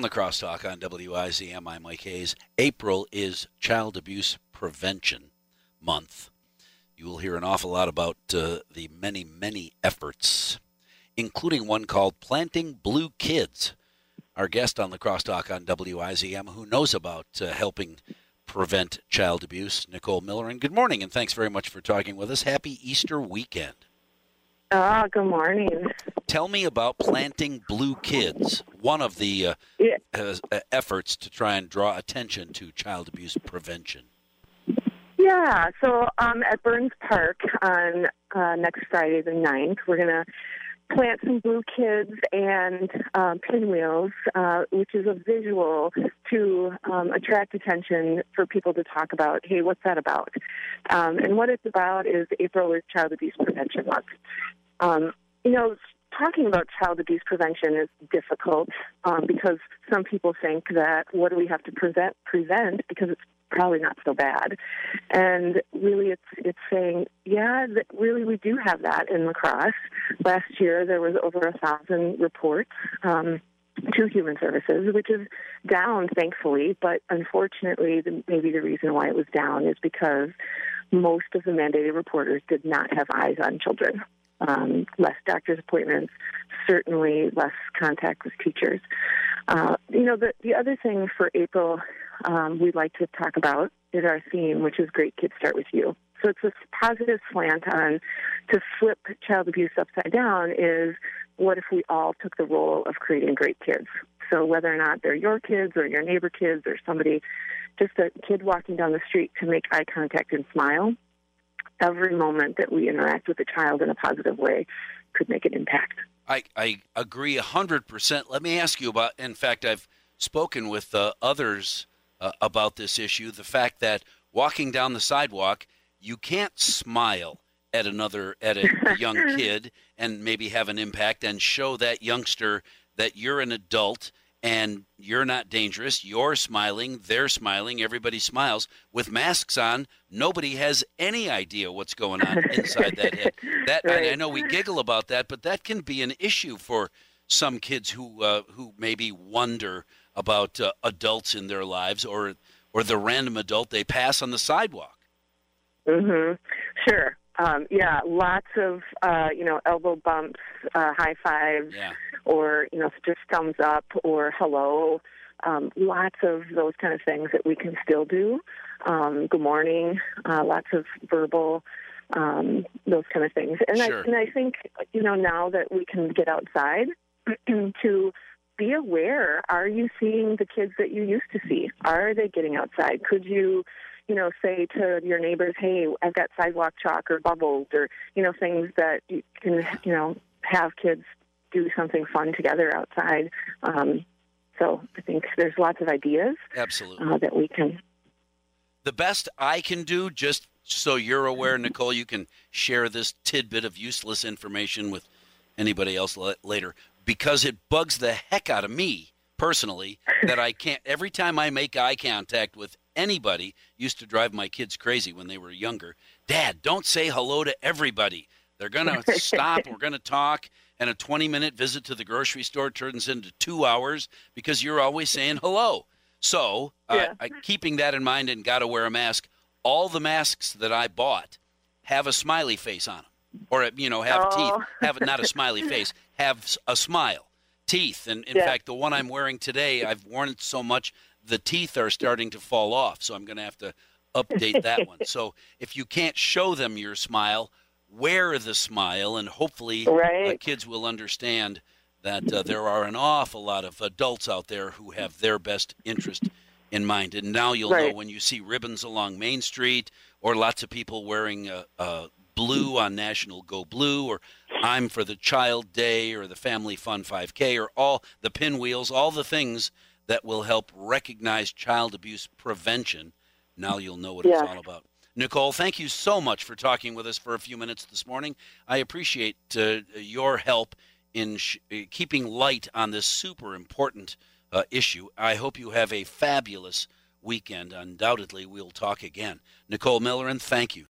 On the crosstalk on WIZM, I'm Mike Hayes. April is Child Abuse Prevention Month. You will hear an awful lot about uh, the many, many efforts, including one called Planting Blue Kids. Our guest on the crosstalk on WIZM, who knows about uh, helping prevent child abuse, Nichole Milliren. And good morning, and thanks very much for talking with us. Happy Easter weekend. Ah, good morning. Tell me about Planting Blue Kids, one of the uh, Yeah. uh, efforts to try and draw attention to child abuse prevention. Yeah, so um, at Burns Park on uh, next Friday, the 9th, we're going to plant some blue kids and um, pinwheels, uh, which is a visual to um, attract attention for people to talk about, hey, what's that about? Um, and what it's about is April is Child Abuse Prevention Month. Um, you know, talking about child abuse prevention is difficult um, because some people think that what do we have to prevent prevent because it's probably not so bad, and really it's it's saying yeah that really we do have that in La Crosse. Last year there was over a thousand reports. Um, to human services, which is down, thankfully. But unfortunately, the, maybe the reason why it was down is because most of the mandated reporters did not have eyes on children um, less doctor's appointments, certainly less contact with teachers. Uh, you know, the, the other thing for April um, we'd like to talk about is our theme, which is Great Kids Start With You. So it's this positive slant on to flip child abuse upside down is what if we all took the role of creating great kids? So whether or not they're your kids or your neighbor kids or somebody, just a kid walking down the street to make eye contact and smile every moment that we interact with a child in a positive way could make an impact. I, I agree 100%. Let me ask you about, in fact, I've spoken with uh, others uh, about this issue the fact that walking down the sidewalk, you can't smile at another, at a young kid and maybe have an impact and show that youngster that you're an adult and you're not dangerous. You're smiling, they're smiling, everybody smiles. With masks on, nobody has any idea what's going on inside that head. That Right. I, I know we giggle about that, but that can be an issue for some kids who uh, who maybe wonder about uh, adults in their lives or or the random adult they pass on the sidewalk. hmm Sure. Um, yeah, lots of uh, you know elbow bumps, uh, high fives, Yeah. or you know just thumbs up or hello. Um, lots of those kind of things that we can still do. Um, good morning. Uh, lots of verbal, um, those kind of things. And Sure. I and I think you know now that we can get outside to be aware. Are you seeing the kids that you used to see? Are they getting outside? Could you you know, say to your neighbors, "Hey, I've got sidewalk chalk or bubbles," or you know, things that you can, you know, have kids do something fun together outside. Um, so I think there's lots of ideas Absolutely. uh, that we can. the best I can do, just so you're aware, Nichole, you can share this tidbit of useless information with anybody else la- later, because it bugs the heck out of me personally that I can't. Every time I make eye contact with anybody, used to drive my kids crazy when they were younger. Dad, don't say hello to everybody. They're gonna stop. We're gonna talk. And a 20 minute visit to the grocery store turns into two hours because you're always saying hello. So, uh, Yeah. I, keeping that in mind and got to wear a mask, all the masks that I bought have a smiley face on them. Or, you know, have Oh. teeth. Have not a smiley face, have a smile. Teeth. And in Yeah. fact, the one I'm wearing today, I've worn it so much, the teeth are starting to fall off. So I'm going to have to update that one. So if you can't show them your smile, wear the smile, and hopefully uh, kids will understand that uh, there are an awful lot of adults out there who have their best interest in mind. And now you'll know when you see ribbons along Main Street or lots of people wearing uh, uh, blue on National Go Blue or I'm for the Child Day or the Family Fun 5K or all the pinwheels, all the things that will help recognize child abuse prevention. Now you'll know what it's all about. Nichole, thank you so much for talking with us for a few minutes this morning. I appreciate uh, your help in sh- uh, keeping light on this super important uh, issue. I hope you have a fabulous weekend. Undoubtedly, we'll talk again. Nichole Milliren, thank you.